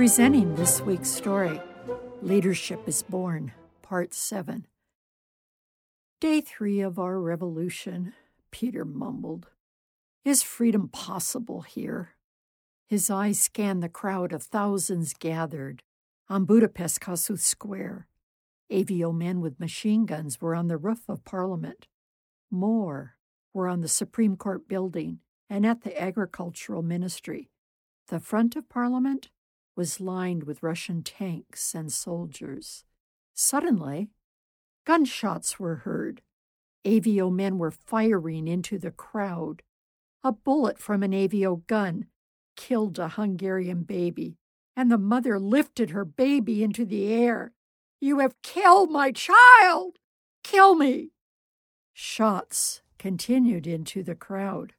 Presenting this week's story Leadership is Born, Part 7. Day three of our revolution, Peter mumbled. Is freedom possible here? His eyes scanned the crowd of thousands gathered on Budapest Kossuth Square. AVO men with machine guns were on the roof of Parliament. More were on the Supreme Court building and at the Agricultural Ministry. The front of Parliament was lined with Russian tanks and soldiers. Suddenly, gunshots were heard. AVO men were firing into the crowd. A bullet from an AVO gun killed a Hungarian baby, and the mother lifted her baby into the air. You have killed my child! Kill me! Shots continued into the crowd.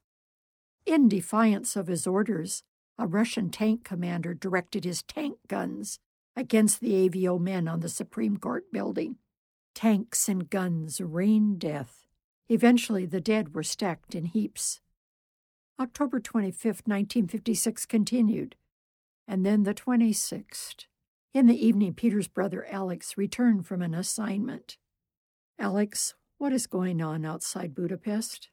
In defiance of his orders, a Russian tank commander directed his tank guns against the AVO men on the Supreme Court building. Tanks and guns rained death. Eventually, the dead were stacked in heaps. October 25, 1956 continued, and then the 26th. In the evening, Peter's brother Alex returned from an assignment. Alex, what is going on outside Budapest?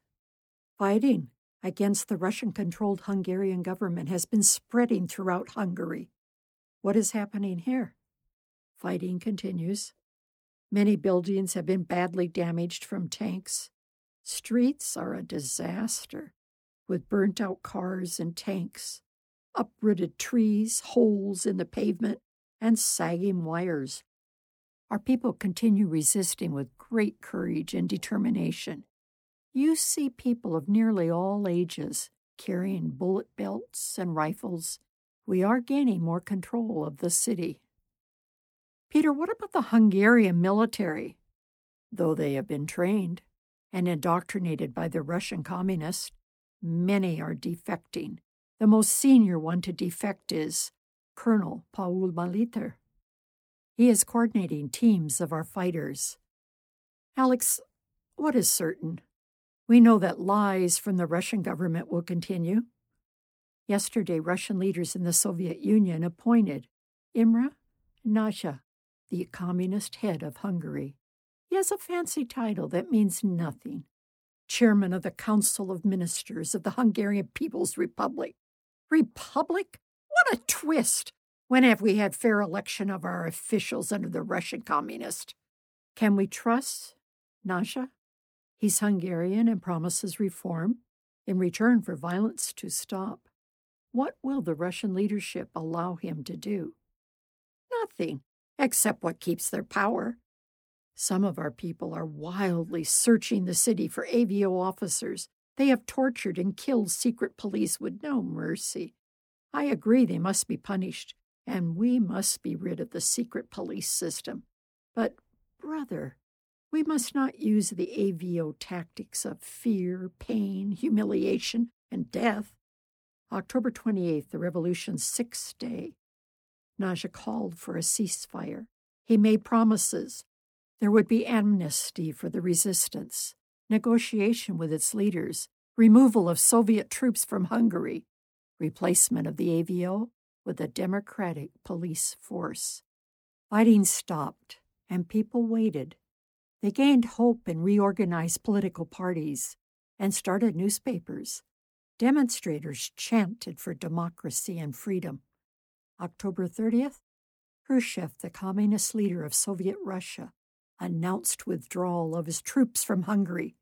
Fighting against the Russian controlled Hungarian government has been spreading throughout Hungary. What is happening here? Fighting continues. Many buildings have been badly damaged from tanks. Streets are a disaster, with burnt out cars and tanks, uprooted trees, holes in the pavement, and sagging wires. Our people continue resisting with great courage and determination. You see people of nearly all ages carrying bullet belts and rifles. We are gaining more control of the city. Peter, what about the Hungarian military? Though they have been trained and indoctrinated by the Russian communists, many are defecting. The most senior one to defect is Colonel Paul Maleter. He is coordinating teams of our fighters. Alex, what is certain? We know that lies from the Russian government will continue. Yesterday, Russian leaders in the Soviet Union appointed Imre Nagya, the communist head of Hungary. He has a fancy title that means nothing chairman of the Council of Ministers of the Hungarian People's Republic. Republic? What a twist! When have we had fair election of our officials under the Russian communist? Can we trust Nagya? He's Hungarian and promises reform in return for violence to stop. What will the Russian leadership allow him to do? Nothing, except what keeps their power. Some of our people are wildly searching the city for AVO officers. They have tortured and killed secret police with no mercy. I agree they must be punished, and we must be rid of the secret police system. But, brother, we must not use the AVO tactics of fear, pain, humiliation, and death. October 28th, the revolution's sixth day. Nagya called for a ceasefire. He made promises. There would be amnesty for the resistance, negotiation with its leaders, removal of Soviet troops from Hungary, replacement of the AVO with a democratic police force. Fighting stopped, and people waited. They gained hope and reorganized political parties and started newspapers. Demonstrators chanted for democracy and freedom. October 30th, Khrushchev, the communist leader of Soviet Russia, announced withdrawal of his troops from Hungary.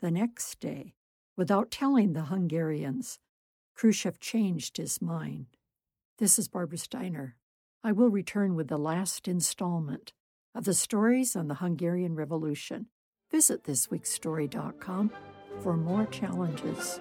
The next day, without telling the Hungarians, Khrushchev changed his mind. This is Barbara Steiner. I will return with the last installment of the stories on the Hungarian Revolution. Visit thisweekstory.com for more challenges.